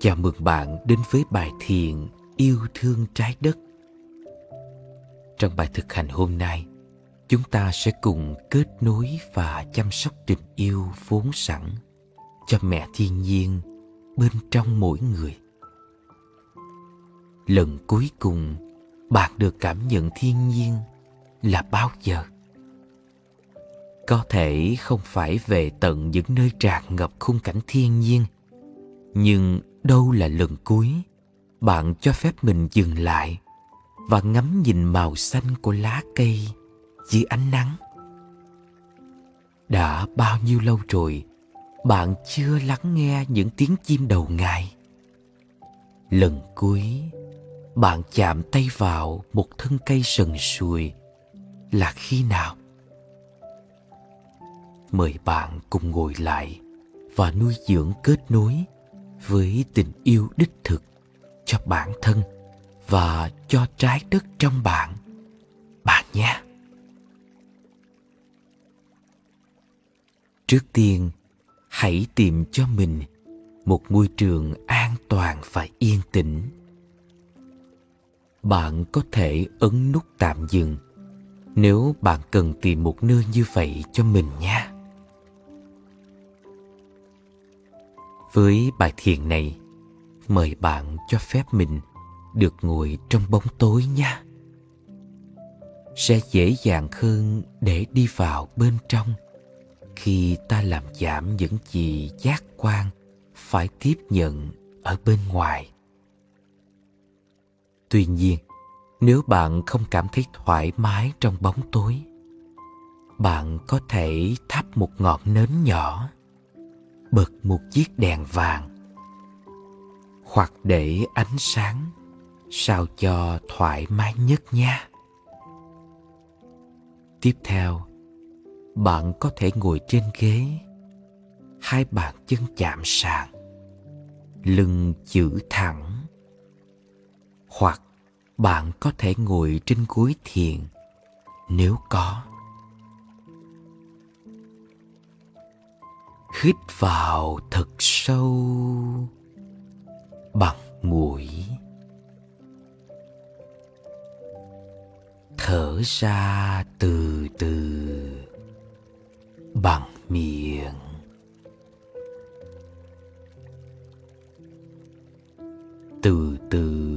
Chào mừng bạn đến với bài thiền Yêu thương trái đất. Trong bài thực hành hôm nay, chúng ta sẽ cùng kết nối và chăm sóc tình yêu vốn sẵn cho mẹ thiên nhiên bên trong mỗi người. Lần cuối cùng bạn được cảm nhận thiên nhiên là bao giờ? Có thể không phải về tận những nơi tràn ngập khung cảnh thiên nhiên, nhưng đâu là lần cuối. Bạn cho phép mình dừng lại và ngắm nhìn màu xanh của lá cây dưới ánh nắng. Đã bao nhiêu lâu rồi, bạn chưa lắng nghe những tiếng chim đầu ngày lần cuối, bạn chạm tay vào một thân cây sần sùi là khi nào? Mời bạn cùng ngồi lại và nuôi dưỡng kết nối với tình yêu đích thực cho bản thân và cho trái đất trong bạn bạn nhé trước tiên, hãy tìm cho mình một môi trường an toàn và yên tĩnh bạn có thể ấn nút tạm dừng nếu bạn cần tìm một nơi như vậy cho mình nhé. Với bài thiền này, mời bạn cho phép mình được ngồi trong bóng tối nha. Sẽ dễ dàng hơn để đi vào bên trong khi ta làm giảm những gì giác quan phải tiếp nhận ở bên ngoài. Tuy nhiên, nếu bạn không cảm thấy thoải mái trong bóng tối, bạn có thể thắp một ngọn nến nhỏ bật một chiếc đèn vàng. Hoặc để ánh sáng, sao cho thoải mái nhất nha. Tiếp theo, bạn có thể ngồi trên ghế. Hai bàn chân chạm sàn, lưng chữ thẳng. Hoặc bạn có thể ngồi trên gối thiền, nếu có. Hít vào thật sâu bằng mũi. Thở ra từ từ bằng miệng. Từ từ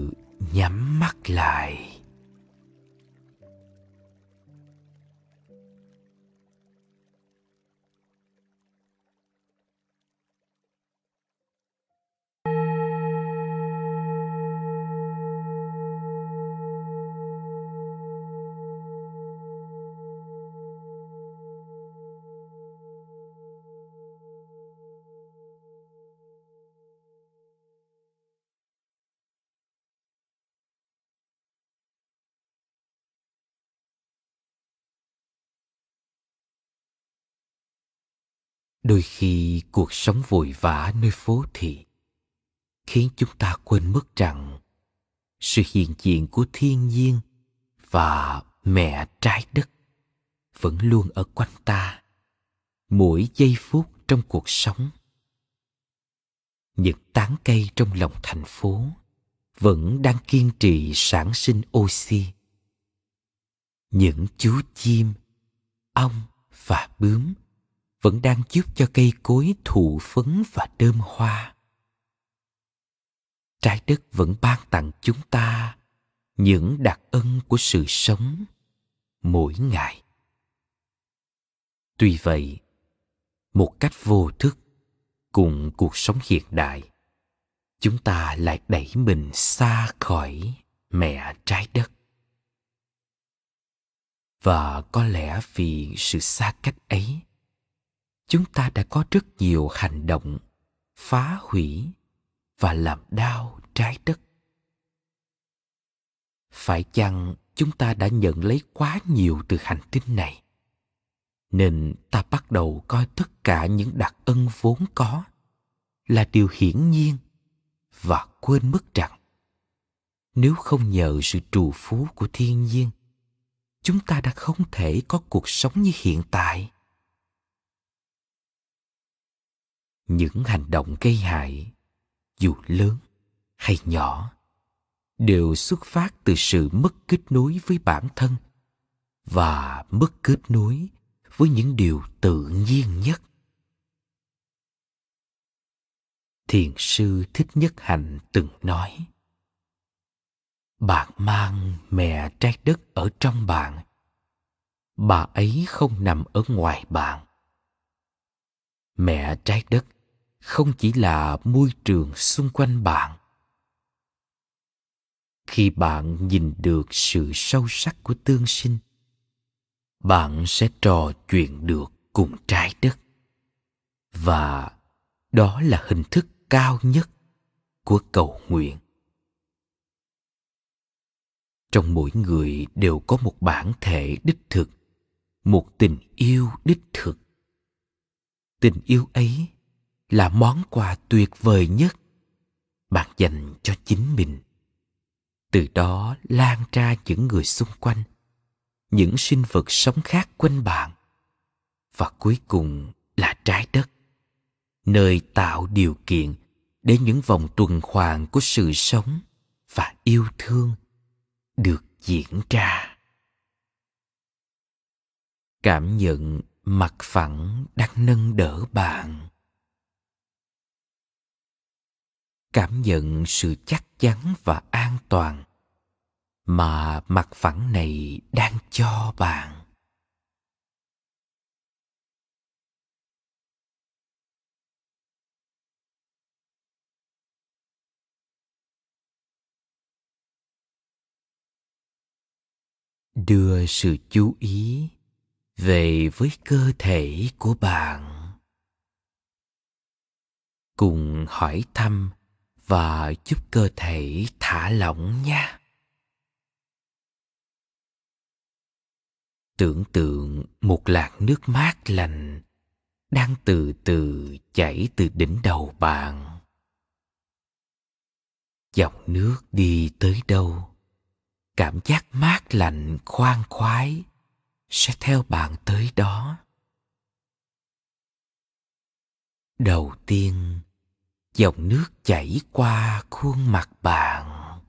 đôi khi cuộc sống vội vã nơi phố thị khiến chúng ta quên mất rằng sự hiện diện của thiên nhiên và mẹ trái đất vẫn luôn ở quanh ta mỗi giây phút trong cuộc sống. Những tán cây trong lòng thành phố vẫn đang kiên trì sản sinh oxy. Những chú chim, ong và bướm vẫn đang giúp cho cây cối thụ phấn và đơm hoa. Trái đất vẫn ban tặng chúng ta những đặc ân của sự sống mỗi ngày. Tuy vậy, một cách vô thức cùng cuộc sống hiện đại, chúng ta lại đẩy mình xa khỏi mẹ trái đất. Và có lẽ vì sự xa cách ấy chúng ta đã có rất nhiều hành động phá hủy và làm đau trái đất. Phải chăng chúng ta đã nhận lấy quá nhiều từ hành tinh này? Nên ta bắt đầu coi tất cả những đặc ân vốn có là điều hiển nhiên và quên mất rằng, nếu không nhờ sự trù phú của thiên nhiên, chúng ta đã không thể có cuộc sống như hiện tại. Những hành động gây hại, dù lớn hay nhỏ, đều xuất phát từ sự mất kết nối với bản thân và mất kết nối với những điều tự nhiên nhất. Thiền sư thích nhất hạnh từng nói, bạn mang mẹ trái đất ở trong bạn, bà ấy không nằm ở ngoài bạn. Mẹ trái đất không chỉ là môi trường xung quanh bạn. Khi bạn nhìn được sự sâu sắc của tương sinh, bạn sẽ trò chuyện được cùng trái đất. Và đó là hình thức cao nhất của cầu nguyện. Trong mỗi người đều có một bản thể đích thực, một tình yêu đích thực. Tình yêu ấy là món quà tuyệt vời nhất bạn dành cho chính mình. Từ đó lan ra những người xung quanh, những sinh vật sống khác quanh bạn. Và cuối cùng là trái đất, nơi tạo điều kiện để những vòng tuần hoàn của sự sống và yêu thương được diễn ra. Cảm nhận mặt phẳng đang nâng đỡ bạn. Cảm nhận sự chắc chắn và an toàn mà mặt phẳng này đang cho bạn. Đưa sự chú ý về với cơ thể của bạn. Cùng hỏi thăm và giúp cơ thể thả lỏng nha. Tưởng tượng một làn nước mát lành đang từ từ chảy từ đỉnh đầu bạn. Dòng nước đi tới đâu, cảm giác mát lạnh khoan khoái sẽ theo bạn tới đó. Đầu tiên dòng nước chảy qua khuôn mặt bạn.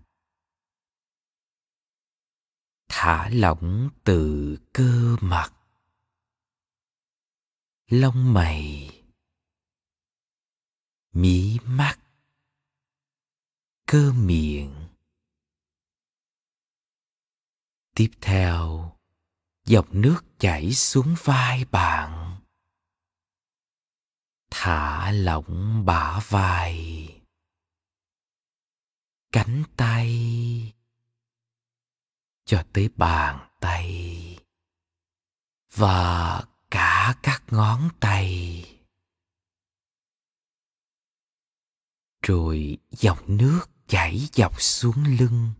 Thả lỏng từ cơ mặt. Lông mày. Mí mắt. Cơ miệng. Tiếp theo, dòng nước chảy xuống vai bạn thả lỏng bả vai. Cánh tay. Cho tới bàn tay. Và cả các ngón tay. Rồi dòng nước chảy dọc xuống lưng.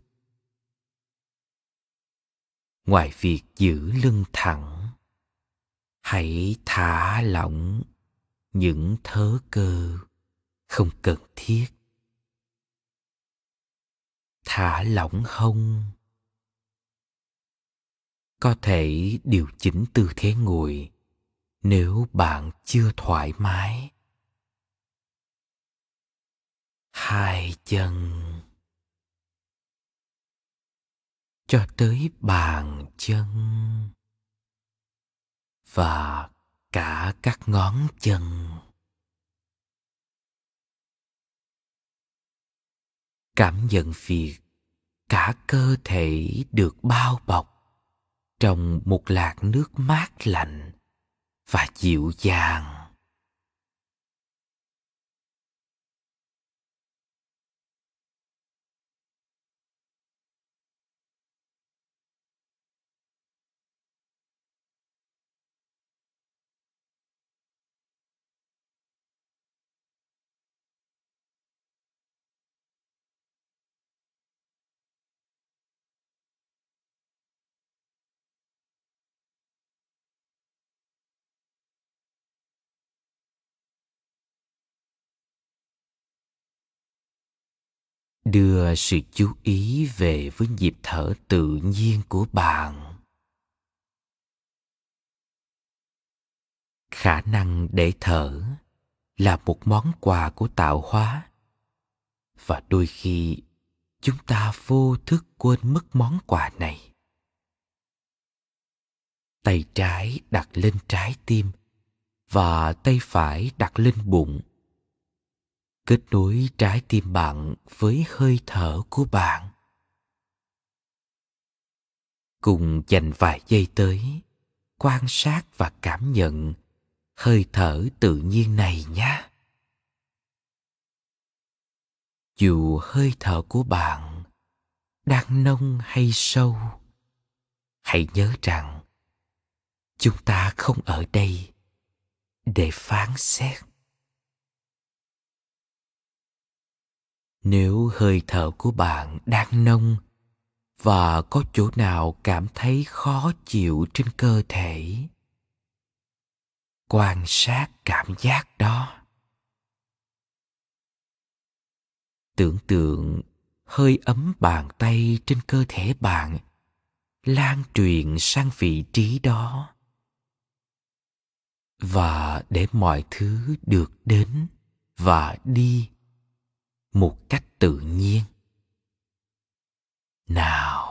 Ngoài việc giữ lưng thẳng, hãy thả lỏng những thớ cơ không cần thiết. Thả lỏng hông. Có thể điều chỉnh tư thế ngồi nếu bạn chưa thoải mái. Hai chân. Cho tới bàn chân. Và cả các ngón chân. Cảm nhận việc cả cơ thể được bao bọc trong một làn nước mát lạnh và dịu dàng. Đưa sự chú ý về với nhịp thở tự nhiên của bạn. Khả năng để thở là một món quà của tạo hóa. Và đôi khi, chúng ta vô thức quên mất món quà này. Tay trái đặt lên trái tim và tay phải đặt lên bụng kết nối trái tim bạn với hơi thở của bạn. Cùng dành vài giây tới, quan sát và cảm nhận hơi thở tự nhiên này nhé. Dù hơi thở của bạn đang nông hay sâu, hãy nhớ rằng chúng ta không ở đây để phán xét. Nếu hơi thở của bạn đang nông và có chỗ nào cảm thấy khó chịu trên cơ thể, quan sát cảm giác đó. Tưởng tượng hơi ấm bàn tay trên cơ thể bạn lan truyền sang vị trí đó. Và để mọi thứ được đến và đi một cách tự nhiên. Nào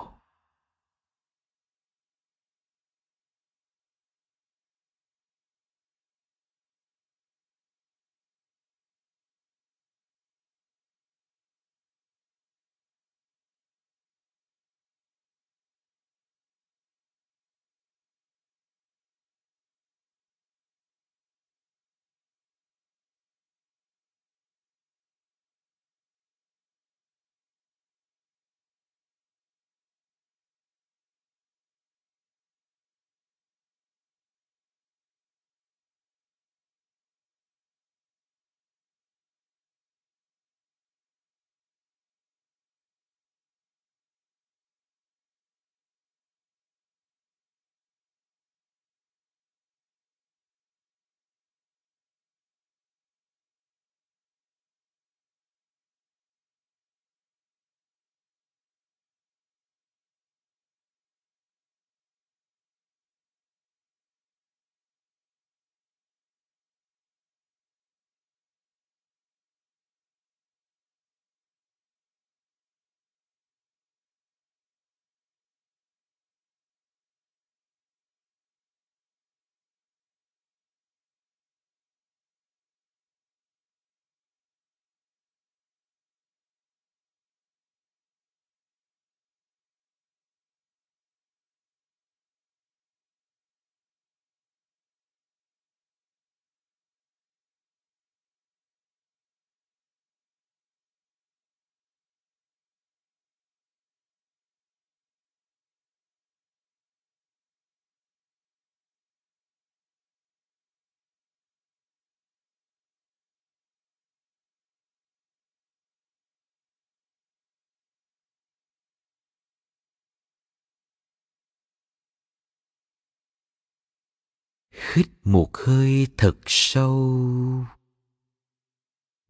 hít một hơi thật sâu.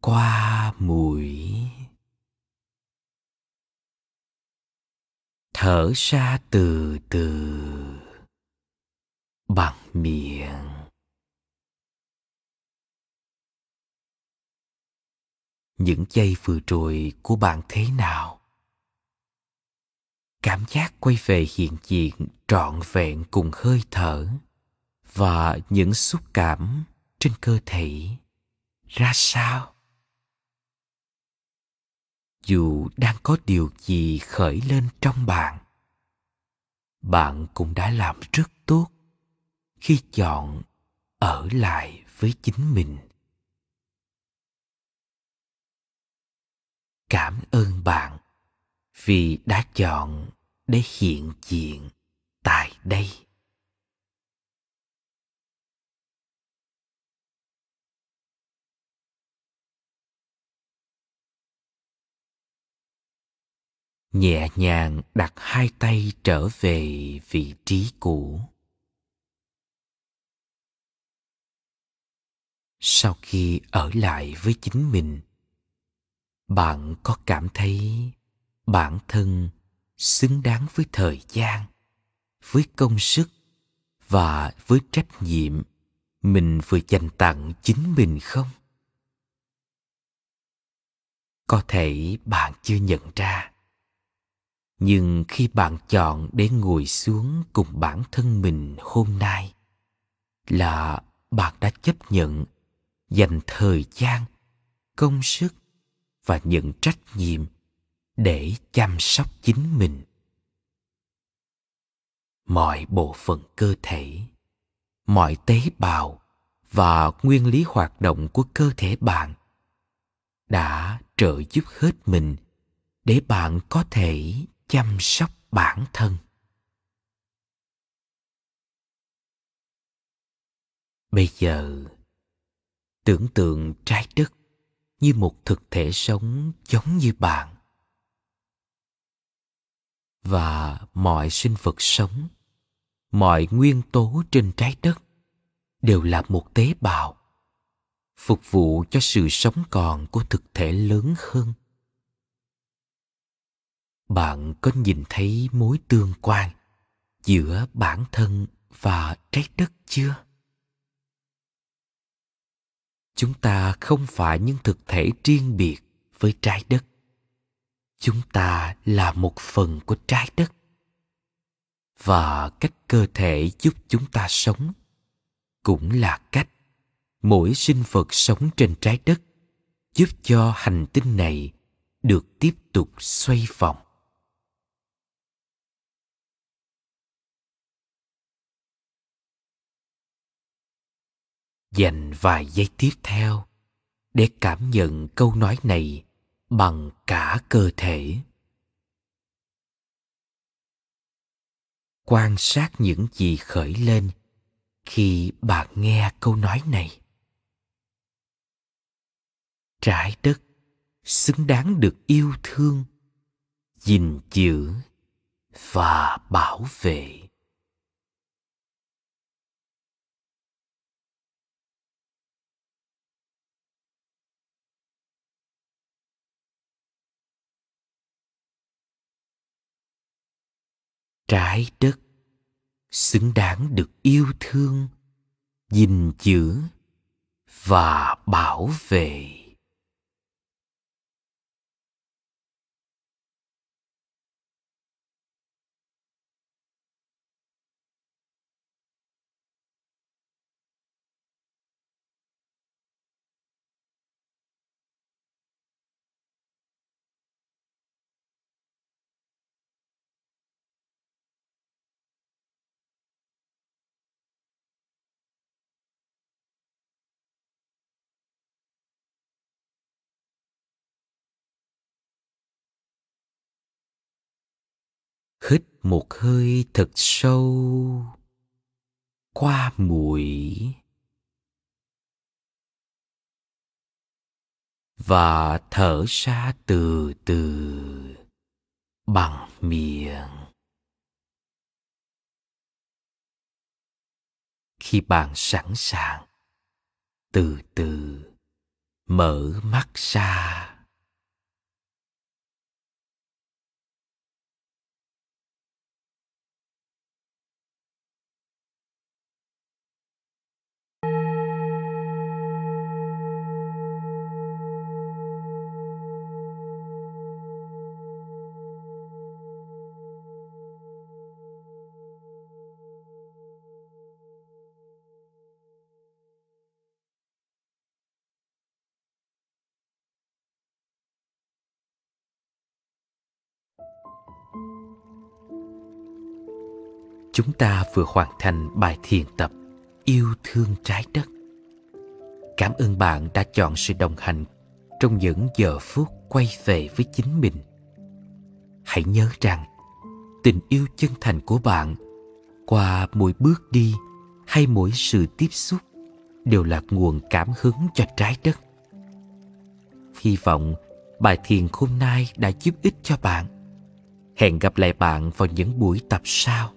Qua mũi. Thở ra từ từ. Bằng miệng. Những giây vừa rồi của bạn thế nào? Cảm giác quay về hiện diện trọn vẹn cùng hơi thở và những xúc cảm trên cơ thể ra sao? Dù đang có điều gì khởi lên trong bạn bạn cũng đã làm rất tốt khi chọn ở lại với chính mình. Cảm ơn bạn vì đã chọn để hiện diện tại đây. Nhẹ nhàng đặt hai tay trở về vị trí cũ. Sau khi ở lại với chính mình, bạn có cảm thấy bản thân xứng đáng với thời gian, với công sức và với trách nhiệm mình vừa dành tặng chính mình không? Có thể bạn chưa nhận ra nhưng khi bạn chọn để ngồi xuống cùng bản thân mình hôm nay, là bạn đã chấp nhận dành thời gian, công sức và nhận trách nhiệm để chăm sóc chính mình. Mọi bộ phận cơ thể, mọi tế bào và nguyên lý hoạt động của cơ thể bạn đã trợ giúp hết mình để bạn có thể chăm sóc bản thân. Bây giờ, tưởng tượng trái đất như một thực thể sống giống như bạn. Và mọi sinh vật sống, mọi nguyên tố trên trái đất đều là một tế bào, phục vụ cho sự sống còn của thực thể lớn hơn bạn có nhìn thấy mối tương quan giữa bản thân và trái đất chưa? Chúng ta không phải những thực thể riêng biệt với trái đất. Chúng ta là một phần của trái đất. Và cách cơ thể giúp chúng ta sống cũng là cách mỗi sinh vật sống trên trái đất giúp cho hành tinh này được tiếp tục xoay vòng. Dành vài giây tiếp theo để cảm nhận câu nói này bằng cả cơ thể. Quan sát những gì khởi lên khi bạn nghe câu nói này. Trái đất xứng đáng được yêu thương, gìn giữ và bảo vệ. Trái đất xứng đáng được yêu thương gìn giữ và bảo vệ. Hít một hơi thật sâu qua mũi. Và thở ra từ từ bằng miệng. Khi bạn sẵn sàng, từ từ mở mắt ra. Chúng ta vừa hoàn thành bài thiền tập yêu thương trái đất. Cảm ơn bạn đã chọn sự đồng hành trong những giờ phút quay về với chính mình. Hãy nhớ rằng, tình yêu chân thành của bạn qua mỗi bước đi hay mỗi sự tiếp xúc đều là nguồn cảm hứng cho trái đất. Hy vọng bài thiền hôm nay đã giúp ích cho bạn. Hẹn gặp lại bạn vào những buổi tập sau.